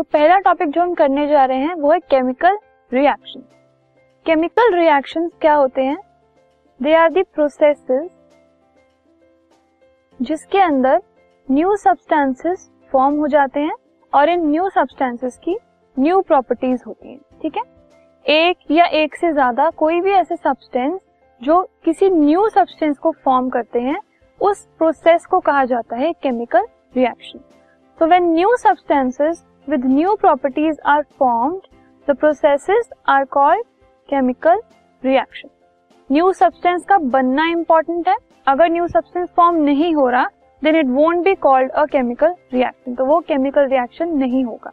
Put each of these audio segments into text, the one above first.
तो पहला टॉपिक जो हम करने जा रहे हैं, वो है केमिकल रिएक्शन केमिकल रिएक्शन क्या होते हैं? दे आर दी प्रोसेसेस जिसके अंदर न्यू सब्सटेंसेस फॉर्म हो जाते हैं और इन न्यू सब्सटेंसेस की न्यू प्रॉपर्टीज़ होती हैं, ठीक है? एक या एक से ज़्यादा कोई भी ऐसे सब्सटेंस जो किसी न्यू सब्सटेंस को फॉर्म करते हैं, उस प्रोसेस को कहा जाता है chemical reaction So when new substances with new properties are formed, the processes are called chemical reaction. New substance का बनना इंपॉर्टेंट है। अगर न्यू सब्सटेंस फॉर्म नहीं हो रहा then it won't be called a chemical reaction तो वो chemical reaction नहीं होगा।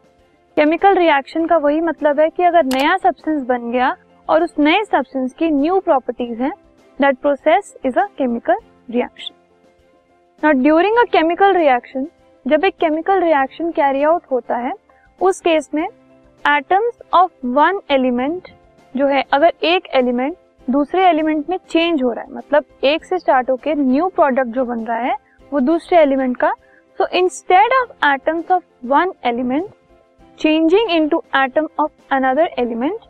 केमिकल रिएक्शन का वही मतलब है कि अगर नया सब्सटेंस बन गया और उस नए सब्सटेंस की न्यू प्रॉपर्टीज़ हैं that process is a chemical reaction now during a chemical reaction जब एक केमिकल रिएक्शन कैरी आउट होता है, उस केस में एटम्स ऑफ़ वन एलिमेंट जो है, अगर एक एलिमेंट दूसरे एलिमेंट में चेंज हो रहा है मतलब एक से स्टार्ट होकर न्यू प्रोडक्ट जो बन रहा है, वो दूसरे एलिमेंट का so instead of atoms of one element changing into atom of another element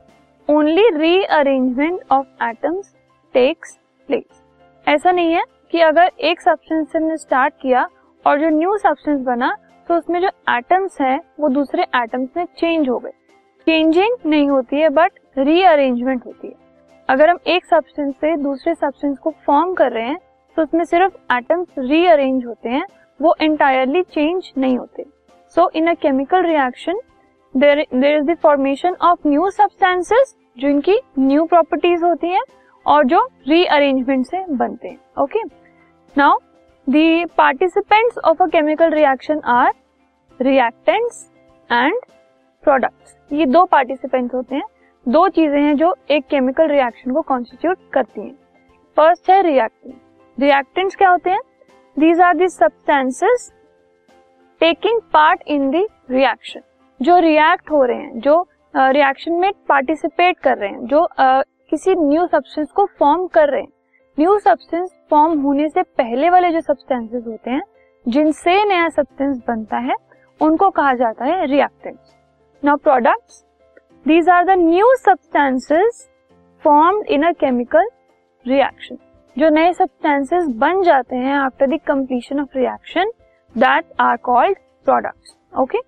only rearrangement of atoms takes place ऐसा नहीं है कि अगर एक सब्सटेंस से स्टार्ट किया और जो न्यू सब्सटेंस बना तो उसमें जो एटम्स हैं, वो दूसरे एटम्स में चेंज हो गए। चेंजिंग नहीं होती है बट रीअरेंजमेंट होती है। अगर हम एक सब्सटेंस से दूसरे सब्सटेंस को फॉर्म कर रहे हैं तो उसमें सिर्फ़ एटम्स रीअरेंज होते हैं, वो एंटायरली चेंज नहीं होते। So in a chemical reaction there is the formation of new substances जो इनकी न्यू प्रॉपर्टीज़ होती हैं, और जो रीअरेंजमेंट से बनते हैं। Okay now The participants of a chemical reaction are reactants and products. ये दो पार्टिसिपेंट्स होते हैं। दो चीज़ें हैं जो एक केमिकल रिएक्शन को कॉन्स्टिट्यूट करती हैं। फ़र्स्ट है रिएक्टेंट रिएक्टेंट्स क्या होते हैं? These are the substances taking part in the reaction जो रिएक्ट हो रहे हैं जो रिएक्शन uh, में पार्टिसिपेट कर रहे हैं जो uh, किसी न्यू सब्सटेंस को फॉर्म कर रहे हैं। न्यू सब्सटेंस फॉर्म होने से पहले वाले जो सब्सटेंसेस होते हैं, जिनसे नया सब्सटेंस बनता है, उनको कहा जाता है reactants now products these are the new substances formed in a chemical reaction जो नए सब्सटेंसेस बन जाते हैं after the completion of reaction that are called products okay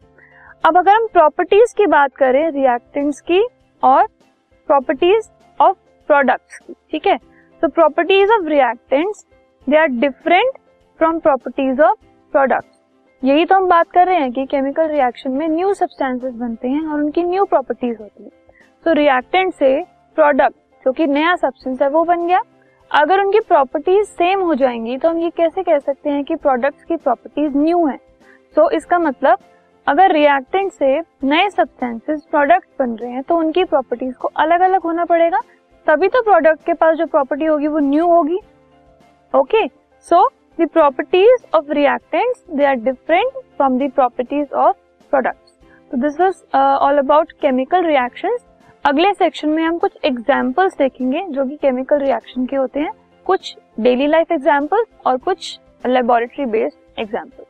अब अगर हम प्रॉपर्टीज़ की बात करें रिएक्टेंट्स की और प्रॉपर्टीज़ ऑफ़ प्रोडक्ट्स की, ठीक है? So properties of reactants they are different from properties of products. यही तो हम बात कर रहे हैं कि केमिकल रिएक्शन में न्यू सब्सटेंसेस बनते हैं और उनकी न्यू प्रॉपर्टीज़ होती है। तो रिएक्टेंट से प्रोडक्ट जो कि नया सब्सटेंस है वो बन गया। अगर उनकी प्रॉपर्टीज़ सेम हो जाएँगी तो हम ये कैसे कह सकते हैं कि प्रोडक्ट्स की प्रॉपर्टीज़ न्यू है? सो so, इसका मतलब अगर रिएक्टेंट से नए सब्सटेंसेस प्रोडक्ट बन रहे हैं तो उनकी प्रॉपर्टीज़ को अलग अलग होना पड़ेगा। तभी तो प्रोडक्ट के पास जो प्रॉपर्टी होगी वो न्यू होगी। Okay so the properties of reactants they are different from the properties of products तो this was all about chemical reactions अगले सेक्शन में हम कुछ एग्जाम्पल्स देखेंगे, जो कि केमिकल रिएक्शन के होते हैं। कुछ डेली लाइफ एग्जाम्पल्स और कुछ laboratory based examples